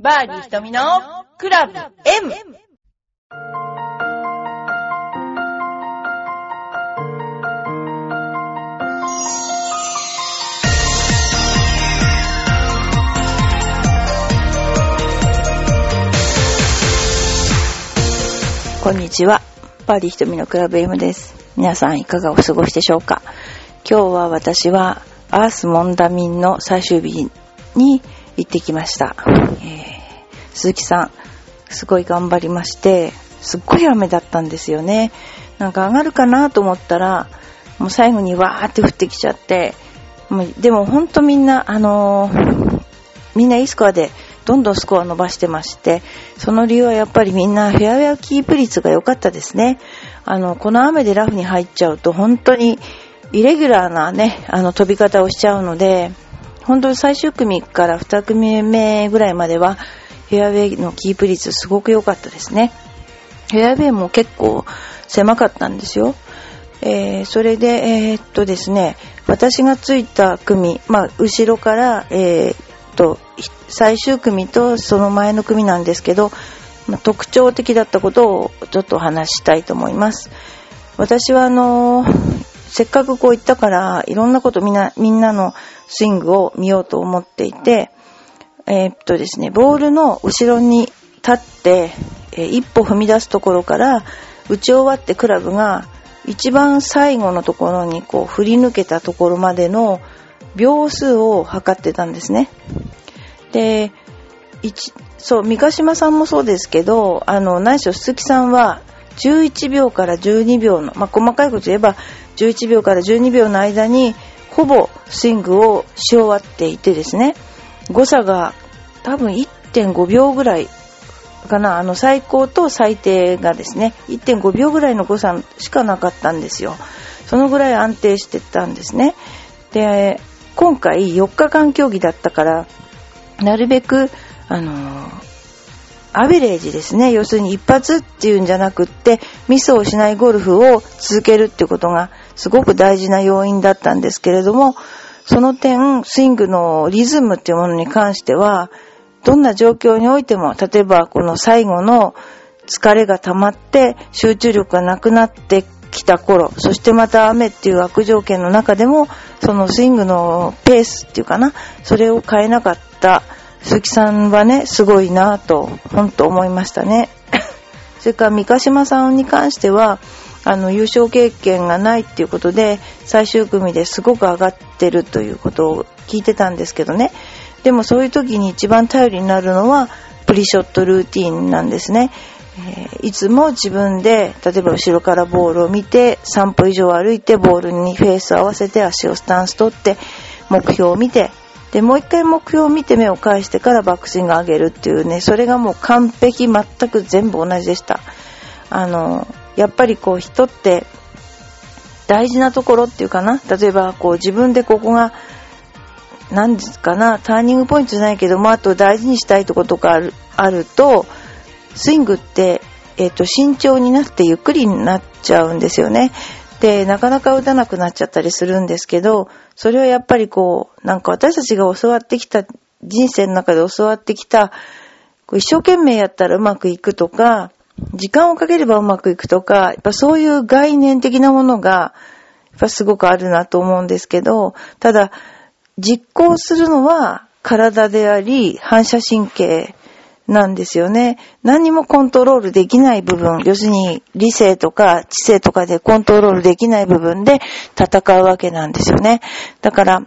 バーディー瞳のクラブ M! こんにちは。バーディー瞳のクラブ M です。皆さんいかがお過ごしでしょうか？今日は私はアースモンダミンの最終日に行ってきました。えー鈴木さん、すごい頑張りまして、すっごい雨だったんですよね。なんか上がるかなと思ったら、もう最後にわーって降ってきちゃって、もうでもほんとみんな、あのーみんないいスコアでどんどんスコア伸ばしてまして、その理由はやっぱりみんなフェアウェアキープ率が良かったですね。あの、この雨でラフに入っちゃうと本当にイレギュラーなね、あの飛び方をしちゃうので、本当に最終組から2組目ぐらいまではフェアウェイのキープ率すごく良かったですね。フェアウェイも結構狭かったんですよ。えーそれで、えーっとですね、私がついた組、まあ、後ろから、えーっと、最終組とその前の組なんですけど、まあ特徴的だったことをちょっと話ししたいと思います。私はあのーせっかくこう行ったから、いろんなことみんな、みんなのスイングを見ようと思っていて、えーっとですね、ボールの後ろに立って、えー一歩踏み出すところから、打ち終わってクラブが一番最後のところにこう振り抜けたところまでの秒数を測ってたんですね。で、一そう、三ヶ島さんもそうですけど、あの、何しろ鈴木さんは11秒から12秒の、まあ、細かいこと言えば11秒から12秒の間にほぼスイングをし終わっていてですね、誤差が多分1.5秒ぐらいかな、あの最高と最低がですね、1.5秒ぐらいの誤差しかなかったんですよ。そのぐらい安定してたんですね。で、今回4日間競技だったから、なるべく、あのアベレージですね。要するに一発っていうんじゃなくって、ミスをしないゴルフを続けるってことがすごく大事な要因だったんですけれども、その点、スイングのリズムっていうものに関しては、どんな状況においても、例えばこの最後の疲れが溜まって集中力がなくなってきた頃、そしてまた雨っていう悪条件の中でも、そのスイングのペースっていうかな、それを変えなかった鈴木さんはね、すごいなぁと、本当思いましたね。それから三ヶ島さんに関しては、あの、優勝経験がないっていうことで、最終組ですごく上がってるということを聞いてたんですけどね。でもそういう時に一番頼りになるのは、プリショットルーティンなんですね。えーいつも自分で、例えば後ろからボールを見て、3歩以上歩いて、ボールにフェースを合わせて、足をスタンス取って、目標を見て、で、もう一回目標を見て目を返してからバックスイングを上げるっていうね、それがもう完璧、全く全部同じでした。あの、やっぱりこう人って大事なところっていうかな、例えばこう自分でここが、何ですかな、ターニングポイントじゃないけども、あと大事にしたいとことかあるあると、スイングって、えっ、と、慎重になってゆっくりになっちゃうんですよね。で、なかなか打たなくなっちゃったりするんですけど、それはやっぱりこう、なんか私たちが教わってきた、人生の中で教わってきた、こう一生懸命やったらうまくいくとか、時間をかければうまくいくとか、やっぱそういう概念的なものが、やっぱすごくあるなと思うんですけど、ただ、実行するのは体であり、反射神経なんですよね。何もコントロールできない部分、要するに理性とか知性とかでコントロールできない部分で戦うわけなんですよね。だから、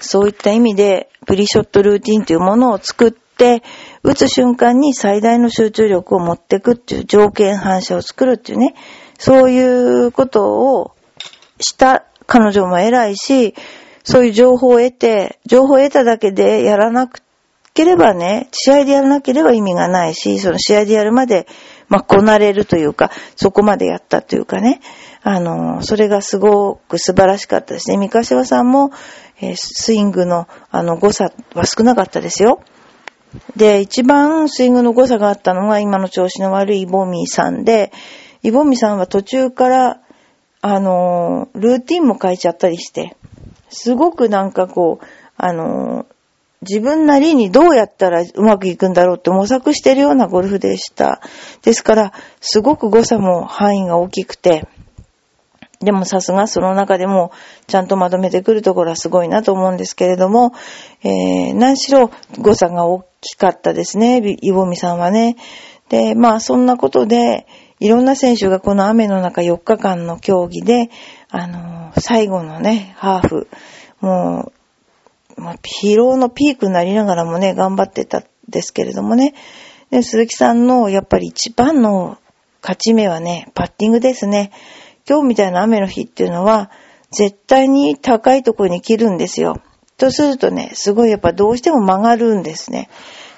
そういった意味で、プリショットルーティンというものを作って、打つ瞬間に最大の集中力を持っていくっていう条件反射を作るっていうね、そういうことをした彼女も偉いし、そういう情報を得て、情報を得ただけでやらなければね、試合でやらなければ意味がないし、その試合でやるまで、まあ、こなれるというか、そこまでやったというかね、あの、それがすごく素晴らしかったですね。三ヶ島さんも、えースイングの、あの、誤差は少なかったですよ。で、一番スイングの誤差があったのが今の調子の悪いイボミーさんで、イボミーさんは途中から、あのー、ルーティンも変えちゃったりして、すごくなんかこう、あのー、自分なりにどうやったらうまくいくんだろうって模索してるようなゴルフでした。ですから、すごく誤差も範囲が大きくて、でもさすがその中でもちゃんとまとめてくるところはすごいなと思うんですけれども、えー、何しろ誤差が大きかったですね、イボミさんはね。で、まあそんなことで、いろんな選手がこの雨の中4日間の競技で、あのー最後のね、ハーフ、もう、まあ、疲労のピークになりながらもね、頑張ってたんですけれどもね。で、鈴木さんのやっぱり一番の勝ち目はね、パッティングですね。今日みたいな雨の日っていうのは、絶対に高いところに切るんですよ。とするとね、すごいやっぱどうしても曲がるんですね。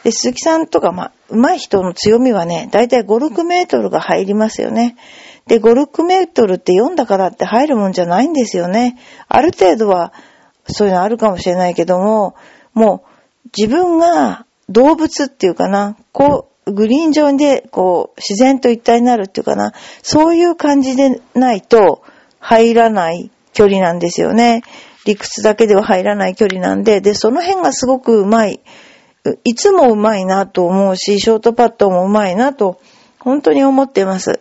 で、鈴木さんとか、まあ、上手い人の強みはね、だいたい5、6メートルが入りますよね。で、5、6メートルって読んだからって入るもんじゃないんですよね。ある程度は、そういうのあるかもしれないけども、もう、自分が動物っていうかな、こう、グリーン上で、こう、自然と一体になるっていうかな、そういう感じでないと入らない距離なんですよね。理屈だけでは入らない距離なんで、で、その辺がすごくうまい。いつもうまいなと思うし、ショートパットもうまいなと、本当に思ってます。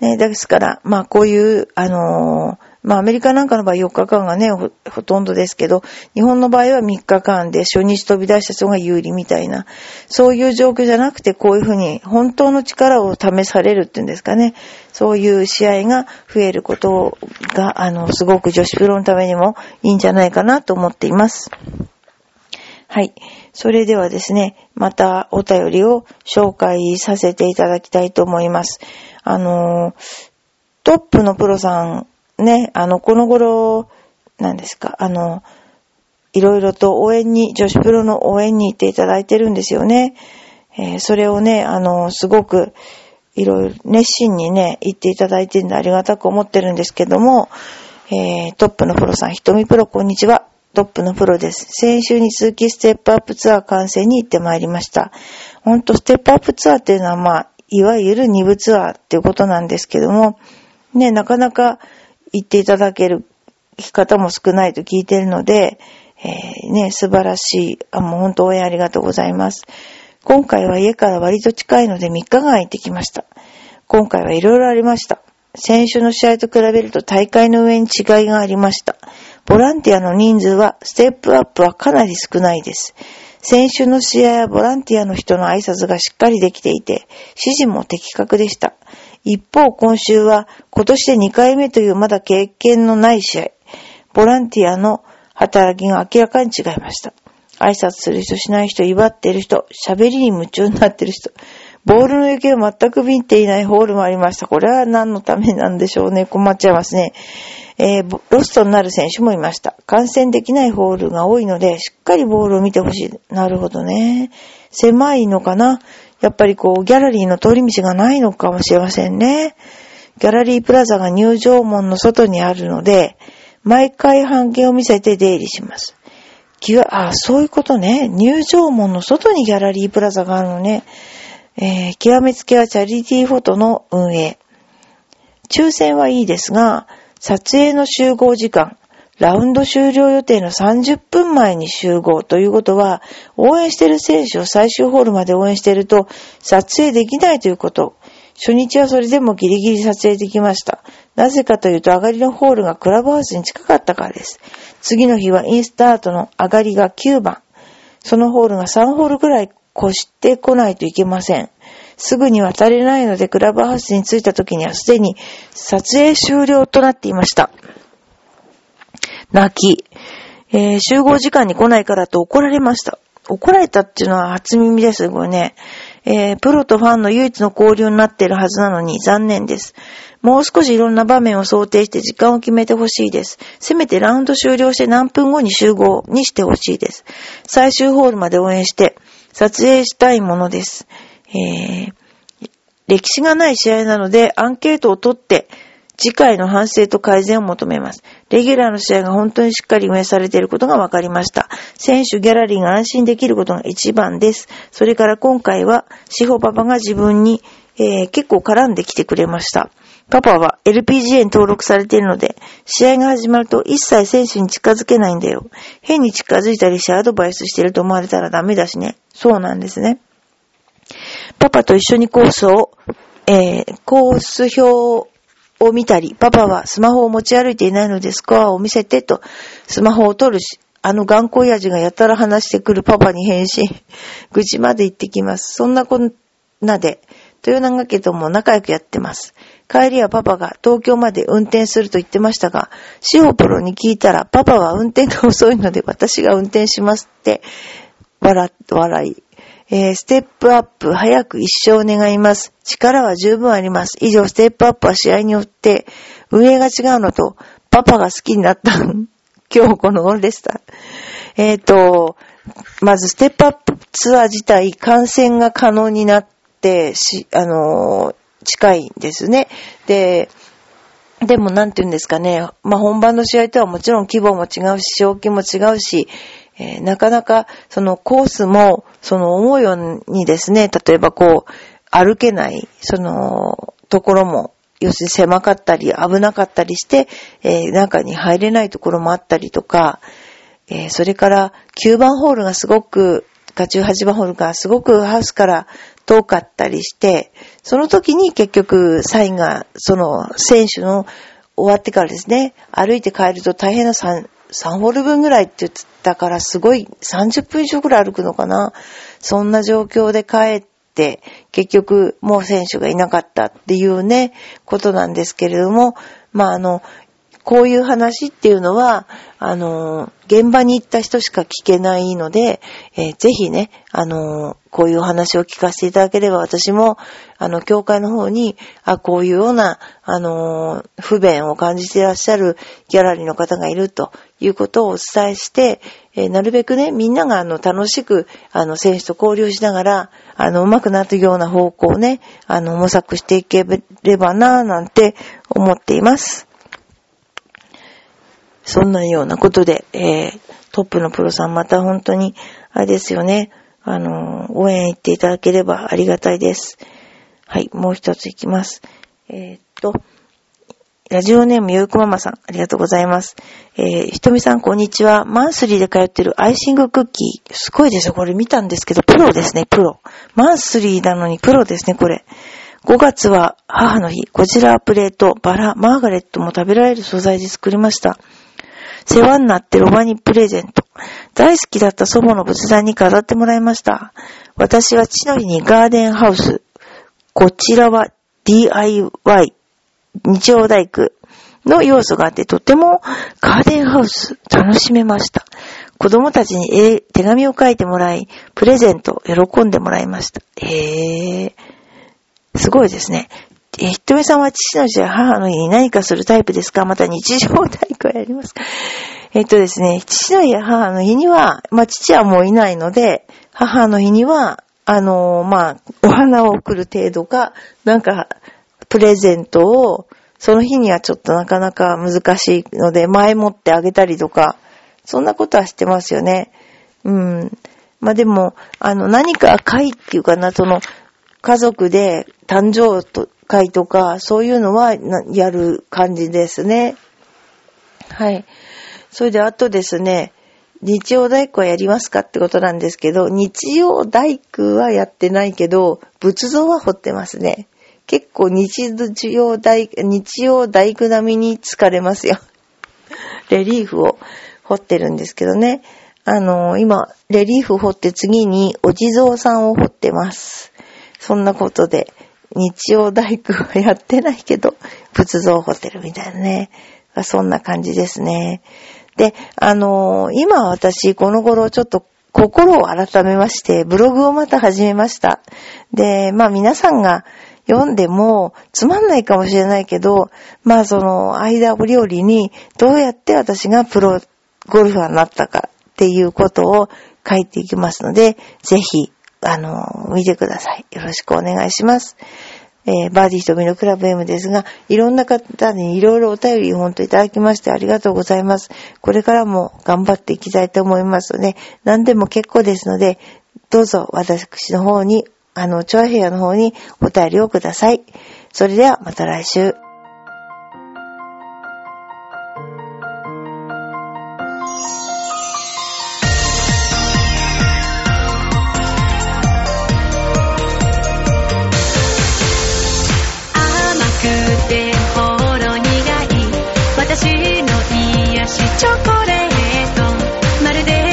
ね、ですから、まあこういう、あのーまあアメリカなんかの場合4日間がねほ、ほとんどですけど、日本の場合は3日間で初日飛び出した人が有利みたいな、そういう状況じゃなくてこういうふうに本当の力を試されるっていうんですかね、そういう試合が増えることが、あの、すごく女子プロのためにもいいんじゃないかなと思っています。はい。それではですね、またお便りを紹介させていただきたいと思います。あの、トップのプロさん、ね、あの、この頃、何ですか、あの、いろいろと応援に、女子プロの応援に行っていただいてるんですよね。えーそれをね、あの、すごく、いろいろ熱心にね、言っていただいてるんでありがたく思ってるんですけども、えートップのプロさん、ひとみプロ、こんにちは。トップのプロです。先週に続きステップアップツアー観戦に行ってまいりました。ほんと、ステップアップツアーっていうのは、まあ、いわゆる2部ツアーっていうことなんですけども、ね、なかなか行っていただける方も少ないと聞いてるので、えーね、素晴らしい、あ、もう本当応援ありがとうございます。今回は家から割と近いので3日間行ってきました。今回はいろいろありました。先週の試合と比べると大会の上に違いがありました。ボランティアの人数は、ステップアップはかなり少ないです。先週の試合はボランティアの人の挨拶がしっかりできていて、指示も的確でした。一方、今週は今年で2回目というまだ経験のない試合。ボランティアの働きが明らかに違いました。挨拶する人、しない人、威張ってる人、喋りに夢中になってる人、ボールの行方を全く見ていないホールもありました。これは何のためなんでしょうね。困っちゃいますね。えーロストになる選手もいました。観戦できないホールが多いので、しっかりボールを見てほしい。なるほどね。狭いのかなやっぱりこう、ギャラリーの通り道がないのかもしれませんね。ギャラリープラザが入場門の外にあるので、毎回半径を見せて出入りします。あ、そういうことね。入場門の外にギャラリープラザがあるのね。えー極めつけはチャリティーフォトの運営。抽選はいいですが、撮影の集合時間、ラウンド終了予定の30分前に集合ということは、応援している選手を最終ホールまで応援していると、撮影できないということ。初日はそれでもギリギリ撮影できました。なぜかというと、上がりのホールがクラブハウスに近かったからです。次の日はインスタートの上がりが9番。そのホールが3ホールくらい越してこないといけません。すぐに渡れないので、クラブハウスに着いた時にはすでに撮影終了となっていました。泣き。えー集合時間に来ないからと怒られました。怒られたっていうのは初耳です、これね。えープロとファンの唯一の交流になっているはずなのに残念です。もう少しいろんな場面を想定して時間を決めてほしいです。せめてラウンド終了して何分後に集合にしてほしいです。最終ホールまで応援して撮影したいものです。えー歴史がない試合なのでアンケートを取って次回の反省と改善を求めます。レギュラーの試合が本当にしっかり運営されていることが分かりました。選手、ギャラリーが安心できることが一番です。それから今回は、シホパパが自分に、えー結構絡んできてくれました。パパは LPGA に登録されているので、試合が始まると一切選手に近づけないんだよ。変に近づいたりしてアドバイスしてると思われたらダメだしね。そうなんですね。パパと一緒にコースを、えーコース表を見たり、パパはスマホを持ち歩いていないのでスコアを見せてと、スマホを取るし、あの頑固親父がやたら話してくるパパに返信。愚痴まで言ってきます。そんなこんなで、豊永家とも仲良くやってます。帰りはパパが東京まで運転すると言ってましたが、シオプロに聞いたら、パパは運転が遅いので私が運転しますって、笑、笑い。えーステップアップ、早く一生願います。力は十分あります。以上、ステップアップは試合によって、運営が違うのと、パパが好きになった、今日この頃でした。えっ、と、まず、ステップアップツアー自体、観戦が可能になって、し、あのー近いんですね。で、でもなんて言うんですかね。まあ、本番の試合とはもちろん規模も違うし、賞金も違うし、えーなかなかそのコースも、その思うようにですね、例えばこう、歩けない、その、ところも、要するに狭かったり、危なかったりして、えー中に入れないところもあったりとか、えーそれから9番ホールがすごく、か18番ホールがすごくハウスから遠かったりして、その時に結局サインが、その選手の終わってからですね、歩いて帰ると大変な3、ホール分ぐらいって言ってたからすごい30分以上ぐらい歩くのかな。そんな状況で帰って、結局もう選手がいなかったっていうね、ことなんですけれども、まああの、こういう話っていうのは、あの、現場に行った人しか聞けないので、えーぜひね、あの、こういう話を聞かせていただければ、私も、あの、教会の方に、あ、こういうような、あの、不便を感じていらっしゃるギャラリーの方がいるということをお伝えして、えーなるべくね、みんなが、あの、楽しく、あの、選手と交流しながら、あの、上手くなっていくような方向をね、あの、模索していければなぁ、なんて思っています。そんなようなことで、えー、トップのプロさんまた本当に、あれですよね、あのー応援行っていただければありがたいです。はい、もう一ついきます。えーっと、ラジオネームよいこママさん、ありがとうございます。えー、ひとみさんこんにちは。マンスリーで通ってるアイシングクッキー。すごいですよ。これ見たんですけど、プロですね、プロ。マンスリーなのにプロですね、これ。5月は母の日、ゴジラプレート、バラ、マーガレットも食べられる素材で作りました。世話になってロバにプレゼント。大好きだった祖母の仏壇に飾ってもらいました。私は父の日にガーデンハウス。こちらは DIY。日曜大工の要素があって、とてもガーデンハウス楽しめました。子供たちに手紙を書いてもらい、プレゼント喜んでもらいました。へー。すごいですね。えひとみさんは父の日や母の日に何かするタイプですか？また日常大工はやりますか？えっとですね、父の日や母の日には、まあ父はもういないので、母の日には、あのーまあ、お花を送る程度か、なんか、プレゼントを、その日にはちょっとなかなか難しいので、前もってあげたりとか、そんなことはしてますよね。うん。まあでも、あの、何か会っていうかな、その、家族で誕生会とか、そういうのはやる感じですね。はい。それであとですね、日曜大工はやりますかってことなんですけど、日曜大工はやってないけど、仏像は彫ってますね。結構日曜大、日曜大工並みに疲れますよ。レリーフを彫ってるんですけどね。あの、今、レリーフ彫って次にお地蔵さんを彫ってます。そんなことで、日曜大工はやってないけど、仏像を彫ってるみたいなね。そんな感じですね。で、あの今私この頃ちょっと心を改めまして、ブログをまた始めました。で、まあ皆さんが読んでもつまんないかもしれないけど、まあその間折々にどうやって私がプロゴルファーになったかっていうことを書いていきますので、ぜひ、あの、見てください。よろしくお願いします。えーバーディー瞳のクラブ M ですが、いろんな方にいろいろお便り本当いただきましてありがとうございます。これからも頑張っていきたいと思いますので、何でも結構ですので、どうぞ私の方に、あの、チョアヘアの方にお便りをください。それではまた来週。私の癒しチョコレート。まるで